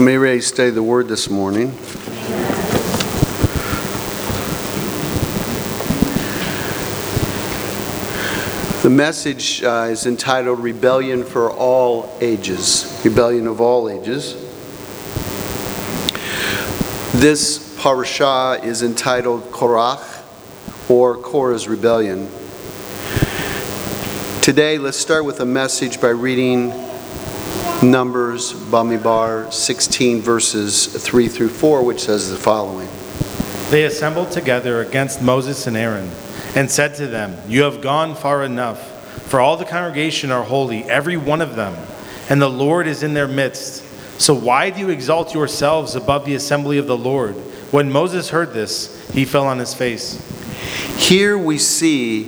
May ready to study the word this morning. The message uh, is entitled Rebellion for All Ages. Rebellion of all ages. This parashah is entitled Korach or Korah's Rebellion. Today, let's start with a message by reading Numbers, Bamidbar 16, verses 3 through 4, which says the following They assembled together against Moses and Aaron and said to them, You have gone far enough, for all the congregation are holy, every one of them, and the Lord is in their midst. So why do you exalt yourselves above the assembly of the Lord? When Moses heard this, he fell on his face. Here we see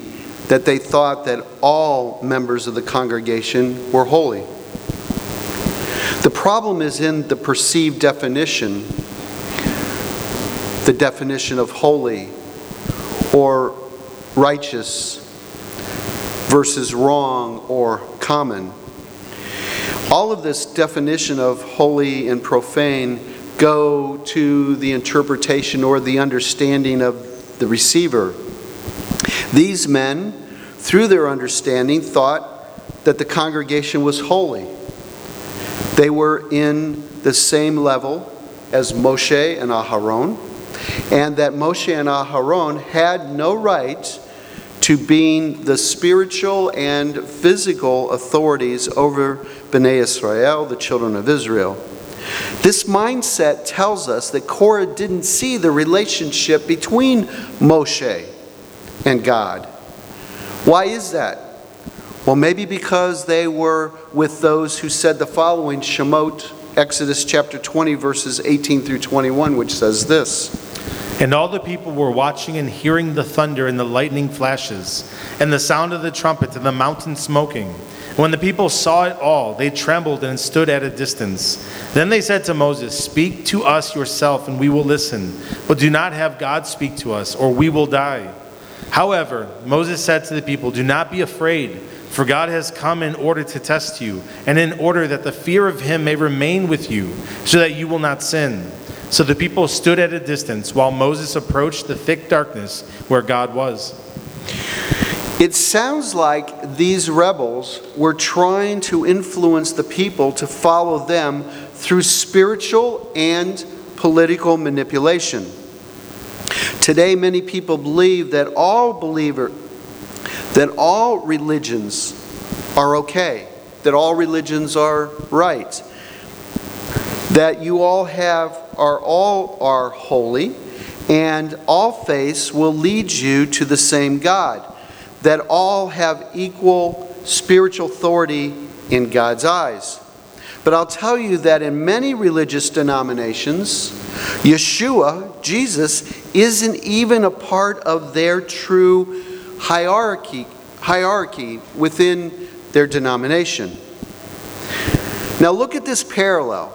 that they thought that all members of the congregation were holy. The problem is in the perceived definition, the definition of holy or righteous versus wrong or common. All of this definition of holy and profane go to the interpretation or the understanding of the receiver. These men, through their understanding, thought that the congregation was holy. They were in the same level as Moshe and Aharon, and that Moshe and Aharon had no right to being the spiritual and physical authorities over Bnei Israel, the children of Israel. This mindset tells us that Korah didn't see the relationship between Moshe and God. Why is that? Well, maybe because they were with those who said the following Shemot, Exodus chapter 20, verses 18 through 21, which says this And all the people were watching and hearing the thunder and the lightning flashes, and the sound of the trumpet and the mountain smoking. When the people saw it all, they trembled and stood at a distance. Then they said to Moses, Speak to us yourself, and we will listen. But do not have God speak to us, or we will die. However, Moses said to the people, Do not be afraid. For God has come in order to test you, and in order that the fear of him may remain with you, so that you will not sin. So the people stood at a distance while Moses approached the thick darkness where God was. It sounds like these rebels were trying to influence the people to follow them through spiritual and political manipulation. Today, many people believe that all believer, that all religions are okay, that all religions are right, that you all have are all are holy, and all faiths will lead you to the same God, that all have equal spiritual authority in God's eyes. But I'll tell you that in many religious denominations, Yeshua, Jesus, isn't even a part of their true hierarchy, hierarchy within their denomination. Now look at this parallel.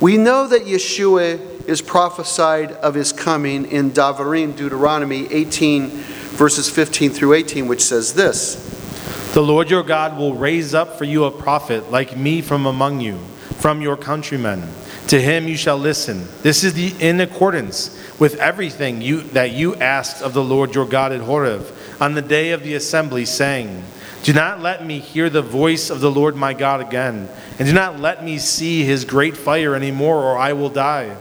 We know that Yeshua is prophesied of his coming in Davarim, Deuteronomy 18, verses 15 through 18, which says this The Lord your God will raise up for you a prophet like me from among you, from your countrymen. To him you shall listen. This is the, in accordance with everything you, that you asked of the Lord your God at Horeb on the day of the assembly, saying, Do not let me hear the voice of the Lord my God again, and do not let me see his great fire anymore, or I will die.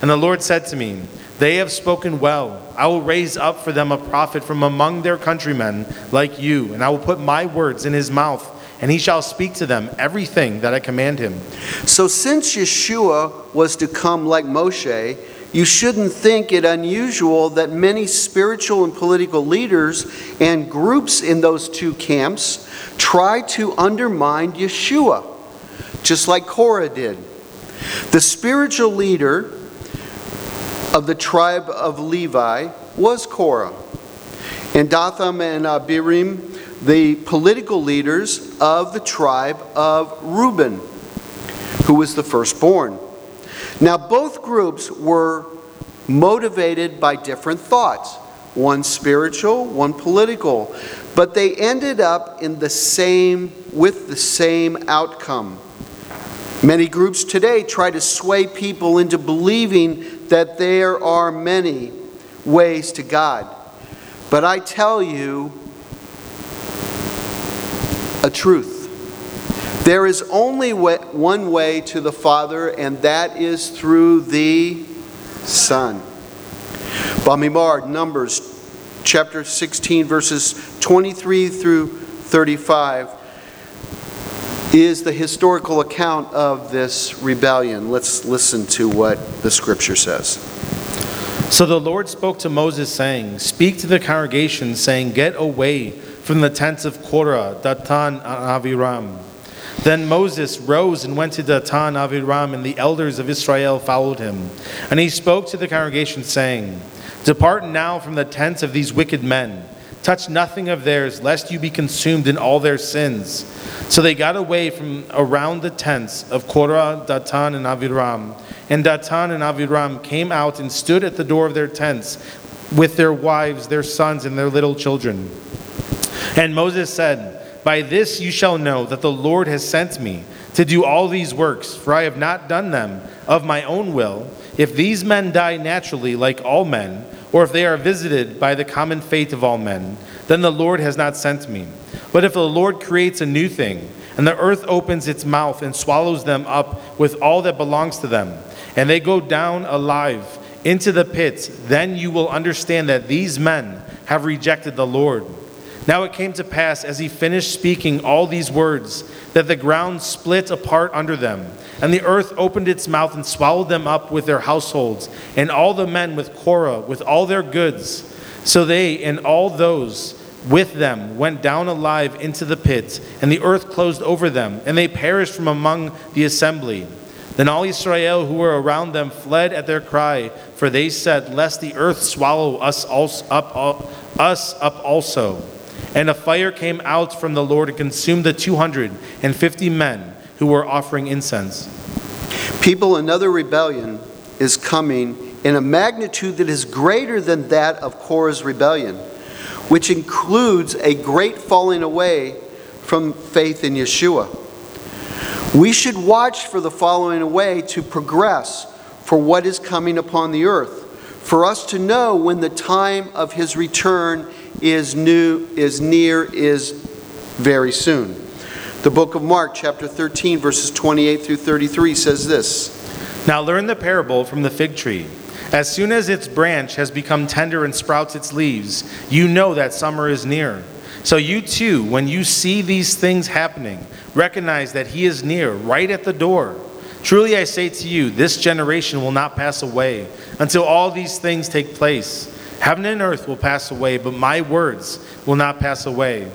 And the Lord said to me, They have spoken well. I will raise up for them a prophet from among their countrymen like you, and I will put my words in his mouth, and he shall speak to them everything that I command him. So, since Yeshua was to come like Moshe, you shouldn't think it unusual that many spiritual and political leaders and groups in those two camps try to undermine Yeshua, just like Korah did. The spiritual leader of the tribe of Levi was Korah, and Dathan and Abiram, the political leaders of the tribe of Reuben, who was the firstborn. Now, both groups were motivated by different thoughts one spiritual, one political, but they ended up in the same with the same outcome Many groups today try to sway people into believing that there are many ways to God. But I tell you a truth. There is only wa- one way to the Father, and that is through the Son. Bamidbar, Numbers chapter 16, verses 23 through 35 is the historical account of this rebellion. Let's listen to what the scripture says. So the Lord spoke to Moses, saying, Speak to the congregation, saying, Get away from the tents of Korah, Datan, and Aviram. Then Moses rose and went to Datan, Aviram, and the elders of Israel followed him. And he spoke to the congregation, saying, Depart now from the tents of these wicked men. Touch nothing of theirs, lest you be consumed in all their sins. So they got away from around the tents of Korah, Datan, and Aviram. And Datan and Aviram came out and stood at the door of their tents with their wives, their sons, and their little children. And Moses said, By this you shall know that the Lord has sent me to do all these works, for I have not done them of my own will. If these men die naturally, like all men, or if they are visited by the common fate of all men, then the Lord has not sent me. But if the Lord creates a new thing, and the earth opens its mouth and swallows them up with all that belongs to them, and they go down alive into the pit, then you will understand that these men have rejected the Lord. Now it came to pass, as he finished speaking all these words, that the ground split apart under them, and the earth opened its mouth and swallowed them up with their households, and all the men with Korah, with all their goods. So they and all those with them went down alive into the pit, and the earth closed over them, and they perished from among the assembly. Then all Israel who were around them fled at their cry, for they said, Lest the earth swallow us also up, us up also. And a fire came out from the Lord and consumed the 250 men who were offering incense. People, another rebellion is coming in a magnitude that is greater than that of Korah's rebellion, which includes a great falling away from faith in Yeshua. We should watch for the falling away to progress for what is coming upon the earth, for us to know when the time of his return is new is near is very soon. The book of Mark chapter 13 verses 28 through 33 says this. Now learn the parable from the fig tree. As soon as its branch has become tender and sprouts its leaves, you know that summer is near. So you too, when you see these things happening, recognize that he is near, right at the door. Truly I say to you, this generation will not pass away until all these things take place. Heaven and earth will pass away, but my words will not pass away.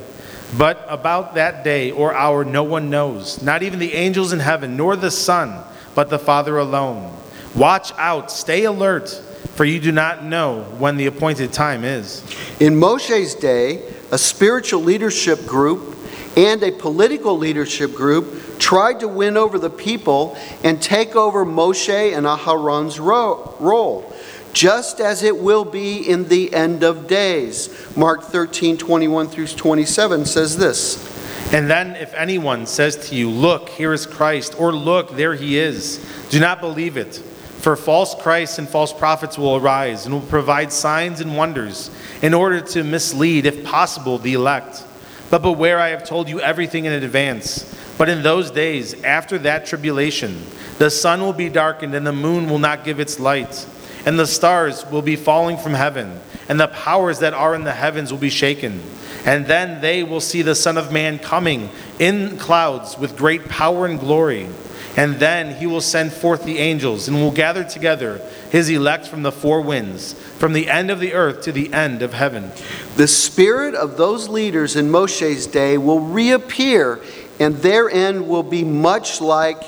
But about that day or hour no one knows, not even the angels in heaven, nor the Son, but the Father alone. Watch out, stay alert, for you do not know when the appointed time is. In Moshe's day, a spiritual leadership group and a political leadership group tried to win over the people and take over Moshe and Aharon's ro- role, just as it will be in the end of days. Mark 13, 21 through 27 says this. And then, if anyone says to you, Look, here is Christ, or Look, there he is, do not believe it. For false Christs and false prophets will arise and will provide signs and wonders in order to mislead, if possible, the elect. But beware, I have told you everything in advance. But in those days, after that tribulation, the sun will be darkened and the moon will not give its light, and the stars will be falling from heaven, and the powers that are in the heavens will be shaken. And then they will see the Son of Man coming in clouds with great power and glory. And then he will send forth the angels and will gather together his elect from the four winds, from the end of the earth to the end of heaven. The spirit of those leaders in Moshe's day will reappear, and their end will be much like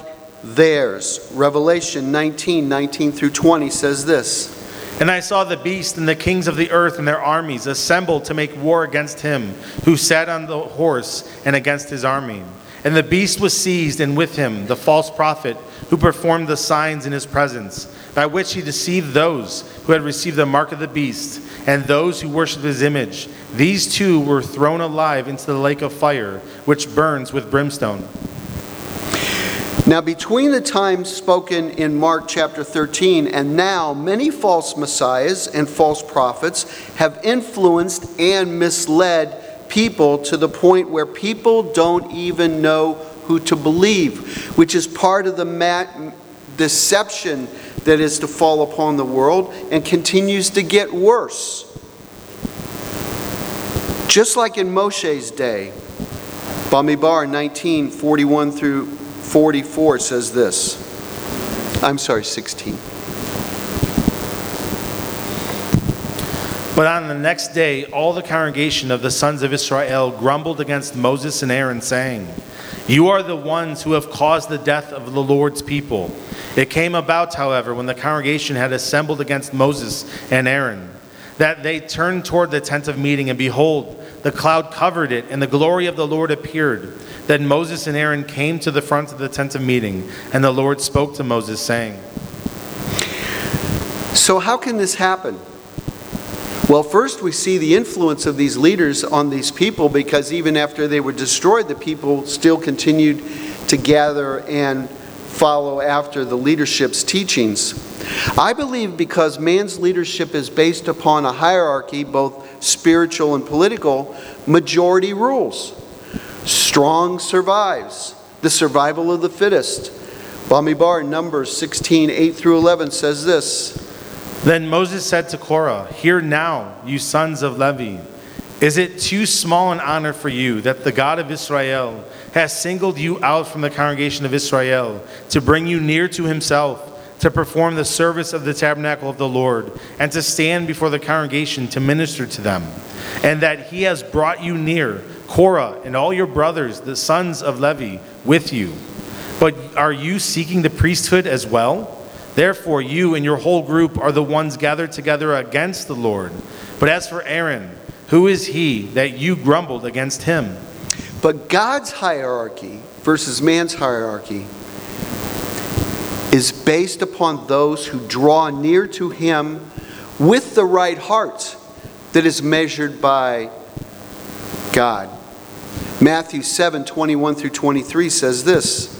theirs. Revelation 19 19 through 20 says this. And I saw the beast and the kings of the earth and their armies assembled to make war against him who sat on the horse and against his army. And the beast was seized, and with him the false prophet who performed the signs in his presence, by which he deceived those who had received the mark of the beast and those who worshipped his image. These two were thrown alive into the lake of fire, which burns with brimstone. Now, between the time spoken in Mark chapter 13 and now, many false messiahs and false prophets have influenced and misled people to the point where people don't even know who to believe, which is part of the deception that is to fall upon the world and continues to get worse. Just like in Moshe's day, Bamidbar 19 41 through 44 says this. I'm sorry, 16. But on the next day, all the congregation of the sons of Israel grumbled against Moses and Aaron, saying, You are the ones who have caused the death of the Lord's people. It came about, however, when the congregation had assembled against Moses and Aaron, that they turned toward the tent of meeting, and behold, the cloud covered it, and the glory of the Lord appeared. Then Moses and Aaron came to the front of the tent of meeting, and the Lord spoke to Moses, saying, So, how can this happen? Well, first we see the influence of these leaders on these people because even after they were destroyed, the people still continued to gather and follow after the leadership's teachings. I believe because man's leadership is based upon a hierarchy, both spiritual and political, majority rules. Strong survives. The survival of the fittest. Bamidbar, Numbers 16, 8 through 11 says this. Then Moses said to Korah, Hear now, you sons of Levi. Is it too small an honor for you that the God of Israel has singled you out from the congregation of Israel to bring you near to himself, to perform the service of the tabernacle of the Lord, and to stand before the congregation to minister to them? And that he has brought you near, Korah and all your brothers, the sons of Levi, with you. But are you seeking the priesthood as well? Therefore, you and your whole group are the ones gathered together against the Lord. But as for Aaron, who is he that you grumbled against him? But God's hierarchy versus man's hierarchy is based upon those who draw near to him with the right heart that is measured by God. Matthew 7 21 through 23 says this.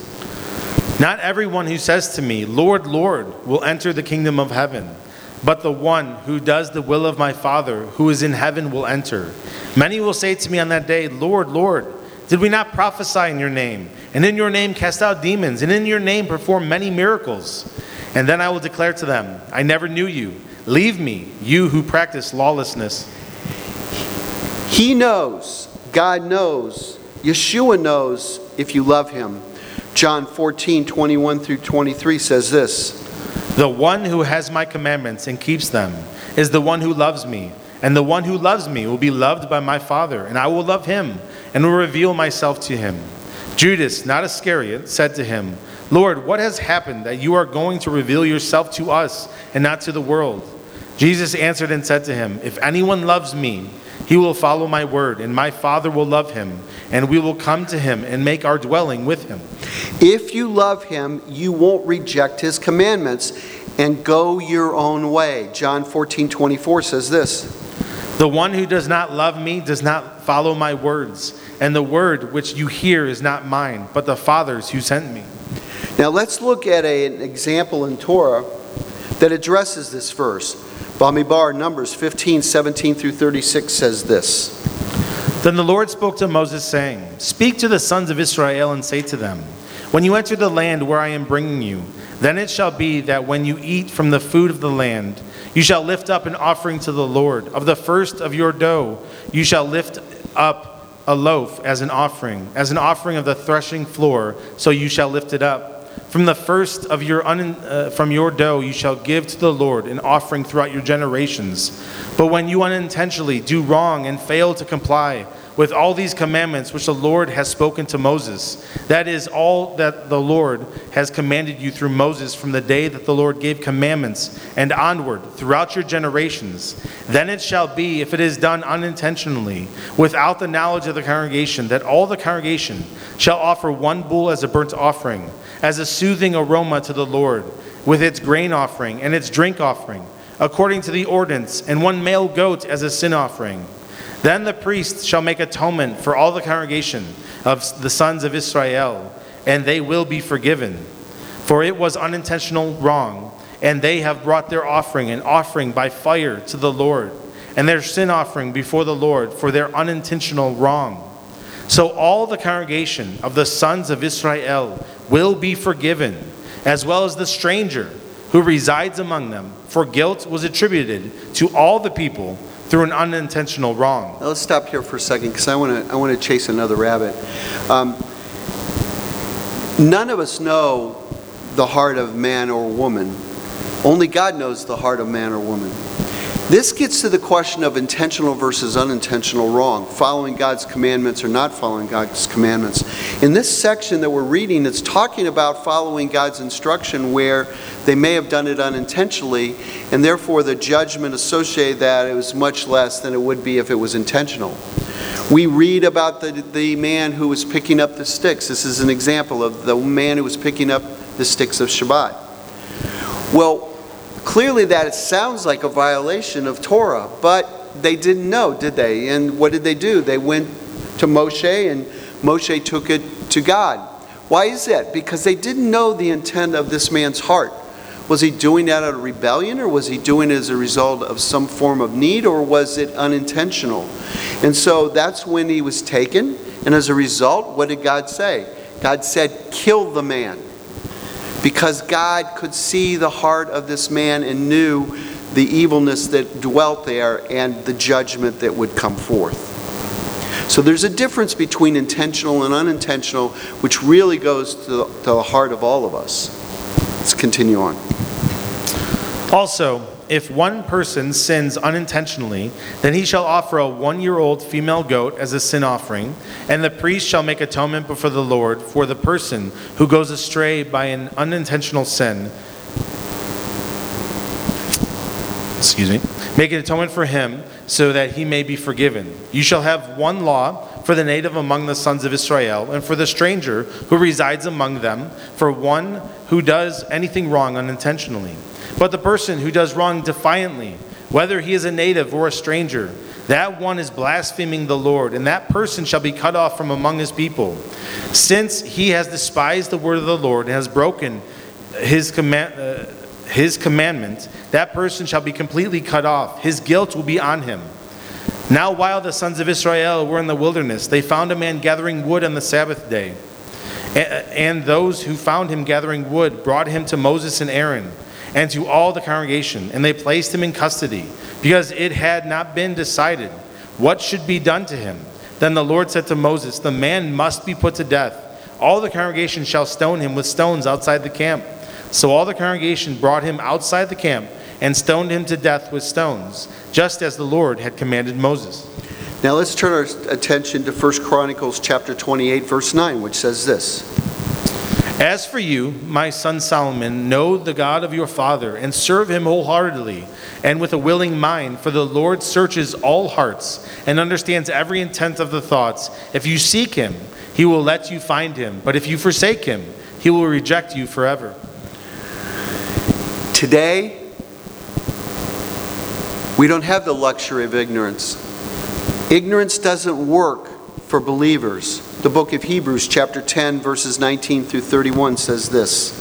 Not everyone who says to me, Lord, Lord, will enter the kingdom of heaven, but the one who does the will of my Father who is in heaven will enter. Many will say to me on that day, Lord, Lord, did we not prophesy in your name, and in your name cast out demons, and in your name perform many miracles? And then I will declare to them, I never knew you. Leave me, you who practice lawlessness. He knows, God knows, Yeshua knows if you love him. John 14, 21 through 23 says this The one who has my commandments and keeps them is the one who loves me. And the one who loves me will be loved by my Father, and I will love him and will reveal myself to him. Judas, not Iscariot, said to him, Lord, what has happened that you are going to reveal yourself to us and not to the world? Jesus answered and said to him, If anyone loves me, he will follow my word, and my Father will love him, and we will come to him and make our dwelling with him. If you love him, you won't reject his commandments and go your own way. John 14, 24 says this The one who does not love me does not follow my words, and the word which you hear is not mine, but the Father's who sent me. Now let's look at a- an example in Torah that addresses this verse. Bamidbar, Numbers 15, 17 through 36 says this. Then the Lord spoke to Moses, saying, Speak to the sons of Israel and say to them, When you enter the land where I am bringing you, then it shall be that when you eat from the food of the land, you shall lift up an offering to the Lord. Of the first of your dough, you shall lift up a loaf as an offering, as an offering of the threshing floor, so you shall lift it up. From the first of your un, uh, from your dough you shall give to the Lord an offering throughout your generations. But when you unintentionally do wrong and fail to comply with all these commandments which the Lord has spoken to Moses, that is all that the Lord has commanded you through Moses from the day that the Lord gave commandments and onward throughout your generations, then it shall be, if it is done unintentionally, without the knowledge of the congregation, that all the congregation shall offer one bull as a burnt offering as a soothing aroma to the Lord, with its grain offering and its drink offering, according to the ordinance, and one male goat as a sin offering. Then the priest shall make atonement for all the congregation of the sons of Israel, and they will be forgiven. For it was unintentional wrong, and they have brought their offering and offering by fire to the Lord, and their sin offering before the Lord for their unintentional wrong. So all the congregation of the sons of Israel will be forgiven, as well as the stranger who resides among them, for guilt was attributed to all the people through an unintentional wrong. Now, let's stop here for a second because I want to I want to chase another rabbit. Um, none of us know the heart of man or woman. Only God knows the heart of man or woman. This gets to the question of intentional versus unintentional wrong, following God's commandments or not following God's commandments. In this section that we're reading, it's talking about following God's instruction where they may have done it unintentionally, and therefore the judgment associated that it was much less than it would be if it was intentional. We read about the, the man who was picking up the sticks. This is an example of the man who was picking up the sticks of Shabbat. Well, clearly that sounds like a violation of Torah, but they didn't know, did they? And what did they do? They went to Moshe, and Moshe took it to God. Why is that? Because they didn't know the intent of this man's heart. Was he doing that out of rebellion, or was he doing it as a result of some form of need, or was it unintentional? And so that's when he was taken, and as a result, what did God say? God said, Kill the man because God could see the heart of this man and knew the evilness that dwelt there and the judgment that would come forth. So there's a difference between intentional and unintentional, which really goes to the, to the heart of all of us. Let's continue on. Also, if one person sins unintentionally, then he shall offer a one year old female goat as a sin offering, and the priest shall make atonement before the Lord for the person who goes astray by an unintentional sin. Excuse me. Make an atonement for him so that he may be forgiven. You shall have one law for the native among the sons of Israel, and for the stranger who resides among them, for one who does anything wrong unintentionally. But the person who does wrong defiantly, whether he is a native or a stranger, that one is blaspheming the Lord, and that person shall be cut off from among his people. Since he has despised the word of the Lord and has broken his, command, uh, his commandment, that person shall be completely cut off. His guilt will be on him. Now, while the sons of Israel were in the wilderness, they found a man gathering wood on the Sabbath day. And those who found him gathering wood brought him to Moses and Aaron and to all the congregation, and they placed him in custody, because it had not been decided what should be done to him. Then the Lord said to Moses, The man must be put to death. All the congregation shall stone him with stones outside the camp. So all the congregation brought him outside the camp and stoned him to death with stones, just as the Lord had commanded Moses. Now let's turn our attention to 1 Chronicles chapter 28 verse 9 which says this. As for you, my son Solomon, know the God of your father and serve him wholeheartedly and with a willing mind, for the Lord searches all hearts and understands every intent of the thoughts. If you seek him, he will let you find him, but if you forsake him, he will reject you forever. Today, we don't have the luxury of ignorance. Ignorance doesn't work for believers. The book of Hebrews, chapter 10, verses 19 through 31, says this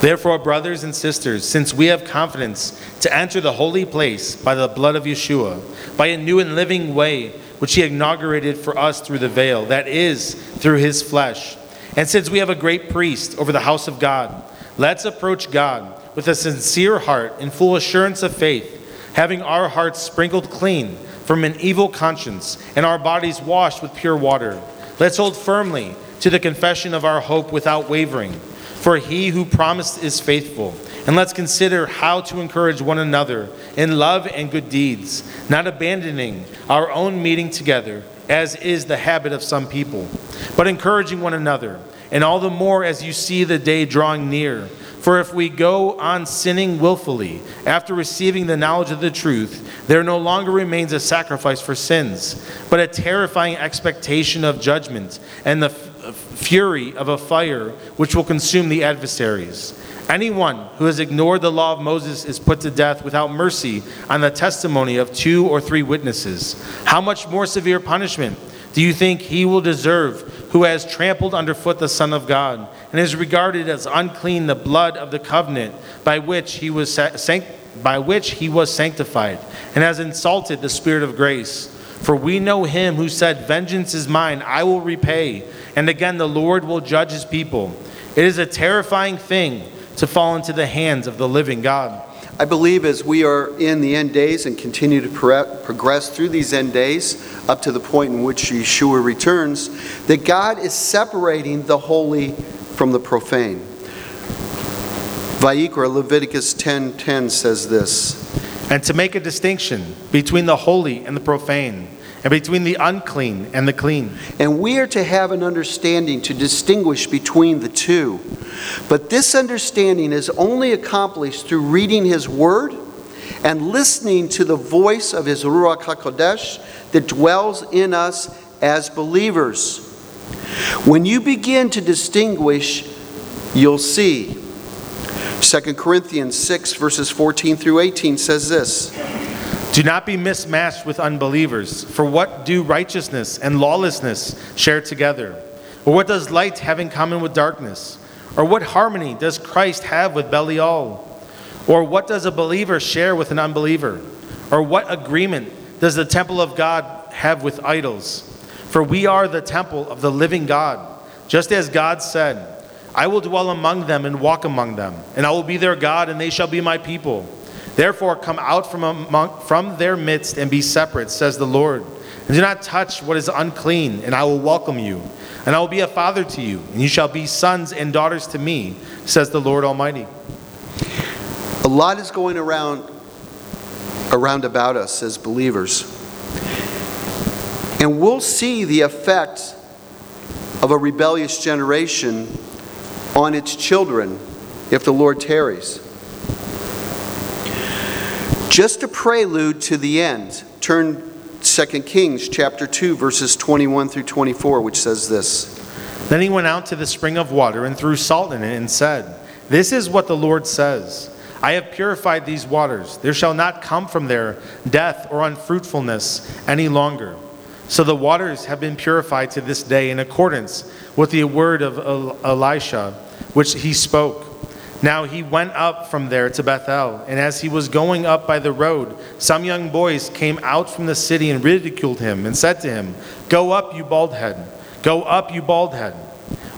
Therefore, brothers and sisters, since we have confidence to enter the holy place by the blood of Yeshua, by a new and living way which he inaugurated for us through the veil, that is, through his flesh, and since we have a great priest over the house of God, let's approach God with a sincere heart and full assurance of faith, having our hearts sprinkled clean from an evil conscience and our bodies washed with pure water. Let's hold firmly to the confession of our hope without wavering, for he who promised is faithful. And let's consider how to encourage one another in love and good deeds, not abandoning our own meeting together, as is the habit of some people, but encouraging one another, and all the more as you see the day drawing near. For if we go on sinning willfully after receiving the knowledge of the truth, there no longer remains a sacrifice for sins, but a terrifying expectation of judgment and the f- fury of a fire which will consume the adversaries. Anyone who has ignored the law of Moses is put to death without mercy on the testimony of two or three witnesses. How much more severe punishment do you think he will deserve who has trampled underfoot the Son of God, and has regarded as unclean the blood of the covenant by which he was sa- sanct- by which he was sanctified, and has insulted the Spirit of grace. For we know him who said, Vengeance is mine, I will repay. And again, the Lord will judge his people. It is a terrifying thing to fall into the hands of the living God. I believe as we are in the end days and continue to progress through these end days up to the point in which Yeshua returns, that God is separating the holy from the profane. Vayikra, Leviticus 10:10 says this. and to make a distinction between the holy and the profane, and between the unclean and the clean. And we are to have an understanding to distinguish between the two. But this understanding is only accomplished through reading His Word and listening to the voice of His Ruach HaKodesh that dwells in us as believers. When you begin to distinguish, you'll see. 2 Corinthians 6, verses 14 through 18 says this. Do not be mismatched with unbelievers, for what do righteousness and lawlessness share together? Or what does light have in common with darkness? Or what harmony does Christ have with Belial? Or what does a believer share with an unbeliever? Or what agreement does the temple of God have with idols? For we are the temple of the living God, just as God said, I will dwell among them and walk among them, and I will be their God, and they shall be my people. Therefore, come out from, among, from their midst and be separate, says the Lord. And do not touch what is unclean, and I will welcome you. And I will be a father to you, and you shall be sons and daughters to me, says the Lord Almighty. A lot is going around around about us as believers. And we'll see the effect of a rebellious generation on its children if the Lord tarries. Just a prelude to the end. Turn 2 Kings chapter 2 verses 21 through 24 which says this. Then he went out to the spring of water and threw salt in it and said, This is what the Lord says I have purified these waters. There shall not come from there death or unfruitfulness any longer. So the waters have been purified to this day in accordance with the word of Elisha, which he spoke. Now he went up from there to Bethel, and as he was going up by the road, some young boys came out from the city and ridiculed him and said to him, Go up, you bald head. Go up, you bald head.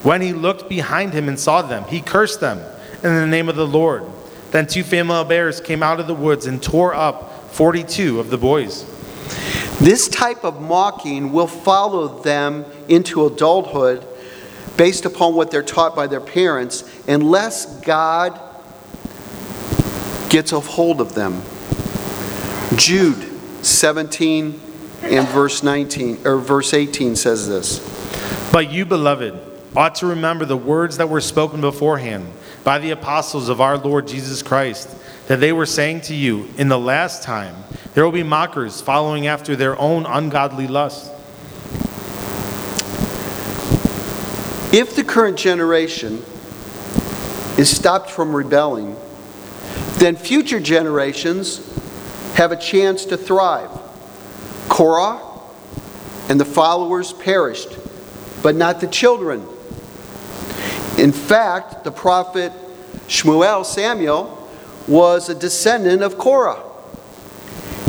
When he looked behind him and saw them, he cursed them in the name of the Lord. Then two female bears came out of the woods and tore up 42 of the boys. This type of mocking will follow them into adulthood based upon what they're taught by their parents unless God gets a hold of them. Jude 17 and verse 19 or verse 18 says this. But you, beloved, ought to remember the words that were spoken beforehand by the apostles of our Lord Jesus Christ, that they were saying to you, In the last time, there will be mockers following after their own ungodly lust. If the current generation is stopped from rebelling, then future generations have a chance to thrive. Korah and the followers perished, but not the children. In fact, the prophet Shmuel, Samuel, was a descendant of Korah.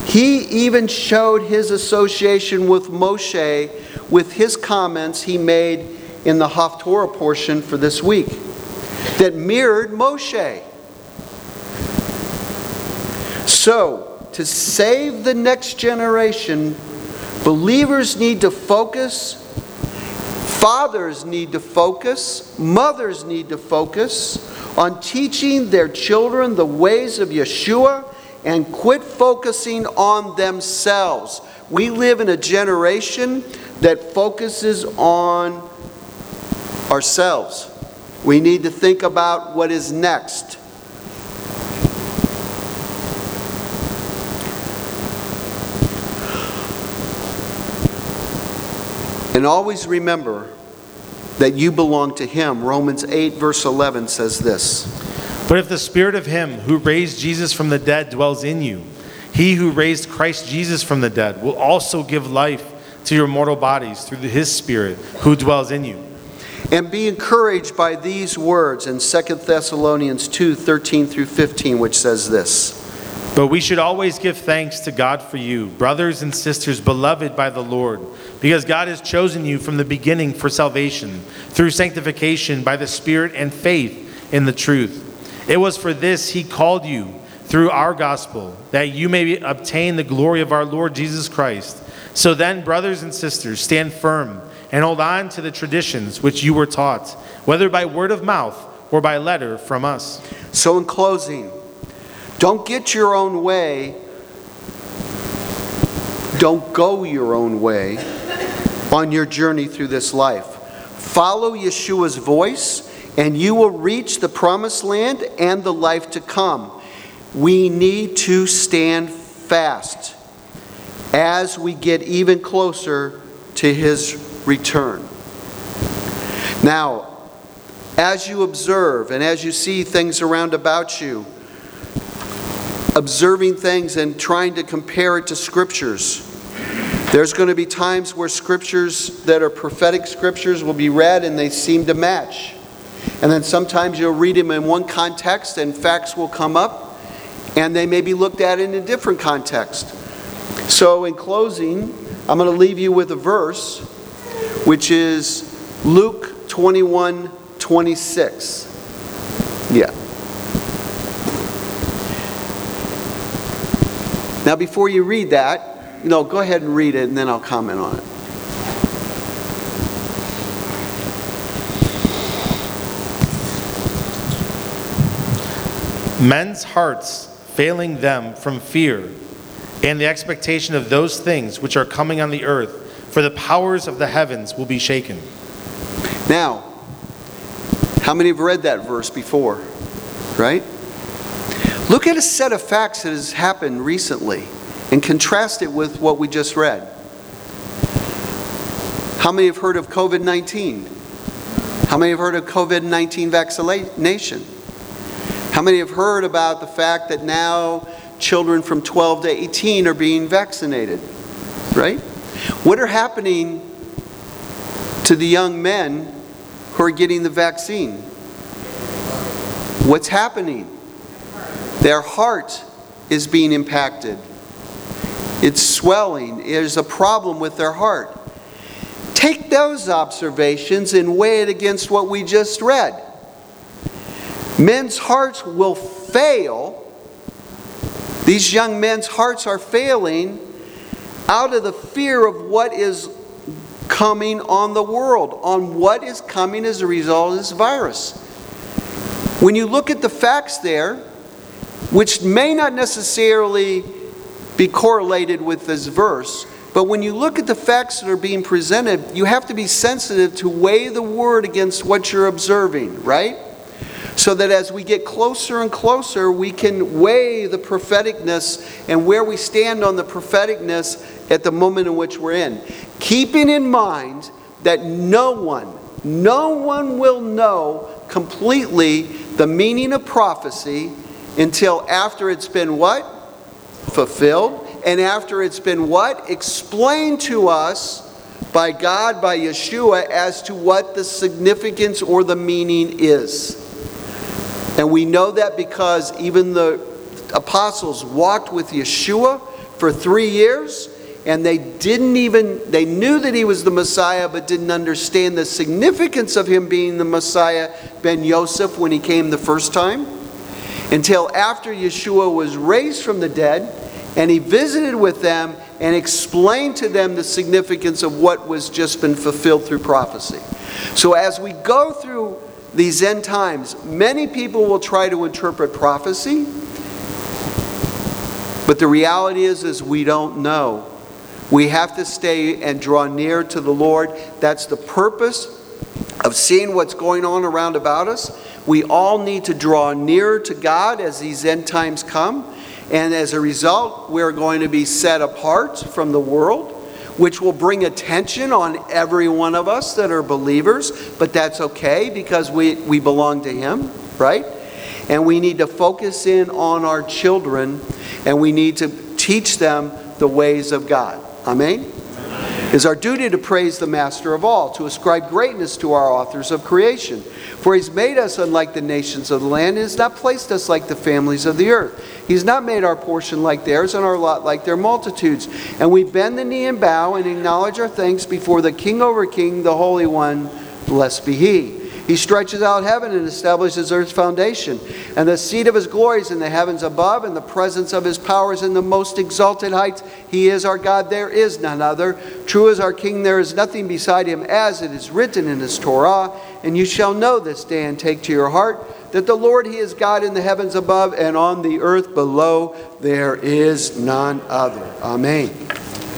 He even showed his association with Moshe with his comments he made in the Haftorah portion for this week that mirrored Moshe. So, to save the next generation, believers need to focus, fathers need to focus, mothers need to focus on teaching their children the ways of Yeshua and quit focusing on themselves. We live in a generation that focuses on ourselves. We need to think about what is next. And always remember that you belong to Him. Romans 8, verse 11 says this. But if the spirit of him who raised Jesus from the dead dwells in you, he who raised Christ Jesus from the dead will also give life to your mortal bodies through his Spirit who dwells in you. And be encouraged by these words in 2 Thessalonians 2 13 through 15, which says this. But we should always give thanks to God for you, brothers and sisters, beloved by the Lord, because God has chosen you from the beginning for salvation, through sanctification by the Spirit and faith in the truth. It was for this He called you through our gospel, that you may obtain the glory of our Lord Jesus Christ. So then, brothers and sisters, stand firm and hold on to the traditions which you were taught, whether by word of mouth or by letter from us. So, in closing, don't get your own way. Don't go your own way on your journey through this life. Follow Yeshua's voice, and you will reach the promised land and the life to come. We need to stand fast as we get even closer to his return. Now, as you observe and as you see things around about you, observing things and trying to compare it to scriptures. There's going to be times where scriptures that are prophetic scriptures will be read and they seem to match. And then sometimes you'll read them in one context and facts will come up and they may be looked at in a different context. So, in closing, I'm going to leave you with a verse which is Luke 21 26. Yeah. Now, before you read that, you know, go ahead and read it and then I'll comment on it. Men's hearts failing them from fear and the expectation of those things which are coming on the earth, for the powers of the heavens will be shaken. Now, how many have read that verse before? Right? Look at a set of facts that has happened recently and contrast it with what we just read. How many have heard of COVID 19? How many have heard of COVID 19 vaccination? How many have heard about the fact that now children from 12 to 18 are being vaccinated? Right? What are happening to the young men who are getting the vaccine? What's happening? Their heart is being impacted. It's swelling. There's a problem with their heart. Take those observations and weigh it against what we just read. Men's hearts will fail. These young men's hearts are failing out of the fear of what is coming on the world, on what is coming as a result of this virus. When you look at the facts there, which may not necessarily be correlated with this verse, but when you look at the facts that are being presented, you have to be sensitive to weigh the word against what you're observing, right? So that as we get closer and closer, we can weigh the propheticness and where we stand on the propheticness at the moment in which we're in. Keeping in mind that no one, no one will know completely the meaning of prophecy until after it's been what? Fulfilled. And after it's been what? Explained to us by God, by Yeshua, as to what the significance or the meaning is. And we know that because even the apostles walked with Yeshua for three years and they didn't even they knew that he was the messiah but didn't understand the significance of him being the messiah ben yosef when he came the first time until after Yeshua was raised from the dead and he visited with them and explained to them the significance of what was just been fulfilled through prophecy. So as we go through these end times, many people will try to interpret prophecy, but the reality is is we don't know. We have to stay and draw near to the Lord. That's the purpose of seeing what's going on around about us we all need to draw nearer to God as these end times come. And as a result, we're going to be set apart from the world, which will bring attention on every one of us that are believers. But that's okay because we, we belong to Him, right? And we need to focus in on our children and we need to teach them the ways of God. Amen? Is our duty to praise the Master of all, to ascribe greatness to our authors of creation. For he's made us unlike the nations of the land, and has not placed us like the families of the earth. He's not made our portion like theirs, and our lot like their multitudes. And we bend the knee and bow and acknowledge our thanks before the King over King, the Holy One, blessed be he. He stretches out heaven and establishes earth's foundation. And the seat of his glory is in the heavens above, and the presence of his power is in the most exalted heights. He is our God, there is none other. True is our King, there is nothing beside him, as it is written in his Torah. And you shall know this day and take to your heart that the Lord, he is God in the heavens above, and on the earth below, there is none other. Amen.